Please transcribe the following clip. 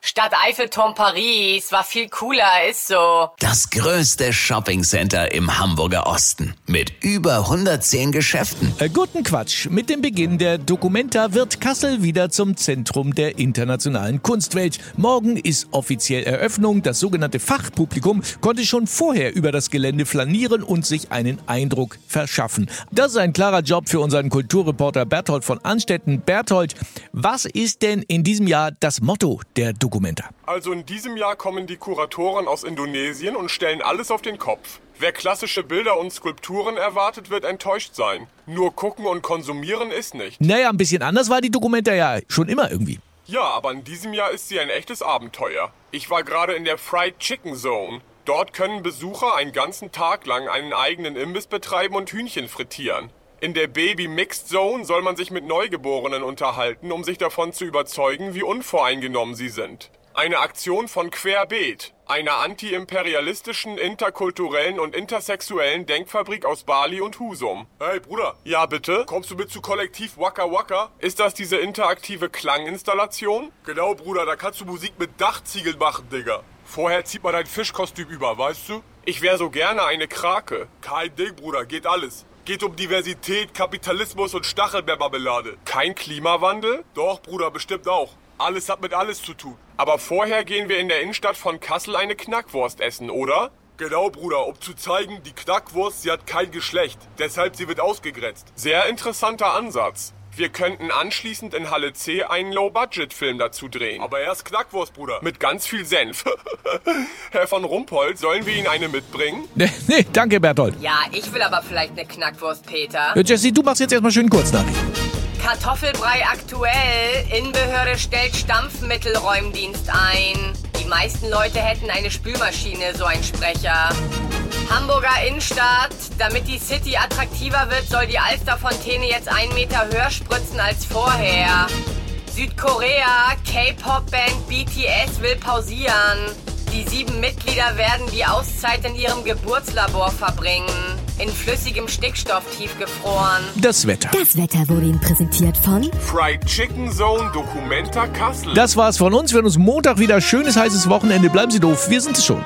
Stadt Eiffelturm Paris war viel cooler, ist so. Das größte Shoppingcenter im Hamburger Osten mit über 110 Geschäften. Äh, guten Quatsch. Mit dem Beginn der Documenta wird Kassel wieder zum Zentrum der internationalen Kunstwelt. Morgen ist offiziell Eröffnung. Das sogenannte Fachpublikum konnte schon vorher über das Gelände flanieren und sich einen Eindruck verschaffen. Das ist ein klarer Job für unseren Kulturreporter Berthold von Anstetten. Berthold, was ist denn in diesem Jahr das Motto der Documenta? Documenta. Also in diesem Jahr kommen die Kuratoren aus Indonesien und stellen alles auf den Kopf. Wer klassische Bilder und Skulpturen erwartet, wird enttäuscht sein. Nur gucken und konsumieren ist nicht. Naja, ein bisschen anders war die Documenta ja schon immer irgendwie. Ja, aber in diesem Jahr ist sie ein echtes Abenteuer. Ich war gerade in der Fried Chicken Zone. Dort können Besucher einen ganzen Tag lang einen eigenen Imbiss betreiben und Hühnchen frittieren. In der Baby Mixed Zone soll man sich mit Neugeborenen unterhalten, um sich davon zu überzeugen, wie unvoreingenommen sie sind. Eine Aktion von Querbeet, einer anti-imperialistischen, interkulturellen und intersexuellen Denkfabrik aus Bali und Husum. Hey Bruder. Ja, bitte? Kommst du mit zu Kollektiv Waka Waka? Ist das diese interaktive Klanginstallation? Genau, Bruder, da kannst du Musik mit Dachziegeln machen, Digga. Vorher zieht man dein Fischkostüm über, weißt du? Ich wäre so gerne eine Krake. Kein Ding, Bruder, geht alles. Geht um Diversität, Kapitalismus und Stachelbeermarmelade. Kein Klimawandel? Doch, Bruder, bestimmt auch. Alles hat mit alles zu tun. Aber vorher gehen wir in der Innenstadt von Kassel eine Knackwurst essen, oder? Genau, Bruder, um zu zeigen, die Knackwurst, sie hat kein Geschlecht. Deshalb sie wird ausgegrenzt. Sehr interessanter Ansatz. Wir könnten anschließend in Halle C einen Low-Budget-Film dazu drehen. Aber erst Knackwurst, Bruder. Mit ganz viel Senf. Herr von Rumpold, sollen wir Ihnen eine mitbringen? Nee, nee, danke, Berthold. Ja, ich will aber vielleicht eine Knackwurst, Peter. Ja, Jesse, du machst jetzt erstmal schön Kurznachricht. Kartoffelbrei aktuell. Innenbehörde stellt Stampfmittelräumdienst ein. Die meisten Leute hätten eine Spülmaschine, so ein Sprecher. Hamburger Innenstadt. Damit die City attraktiver wird, soll die Alsterfontäne jetzt einen Meter höher spritzen als vorher. Südkorea, K-Pop-Band BTS will pausieren. Die sieben Mitglieder werden die Auszeit in ihrem Geburtslabor verbringen. In flüssigem Stickstoff tiefgefroren. Das Wetter. Das Wetter wurde Ihnen präsentiert von Fried Chicken Zone Documenta Kassel. Das war's von uns. Wir hören uns Montag wieder. Schönes heißes Wochenende. Bleiben Sie doof. Wir sind es schon.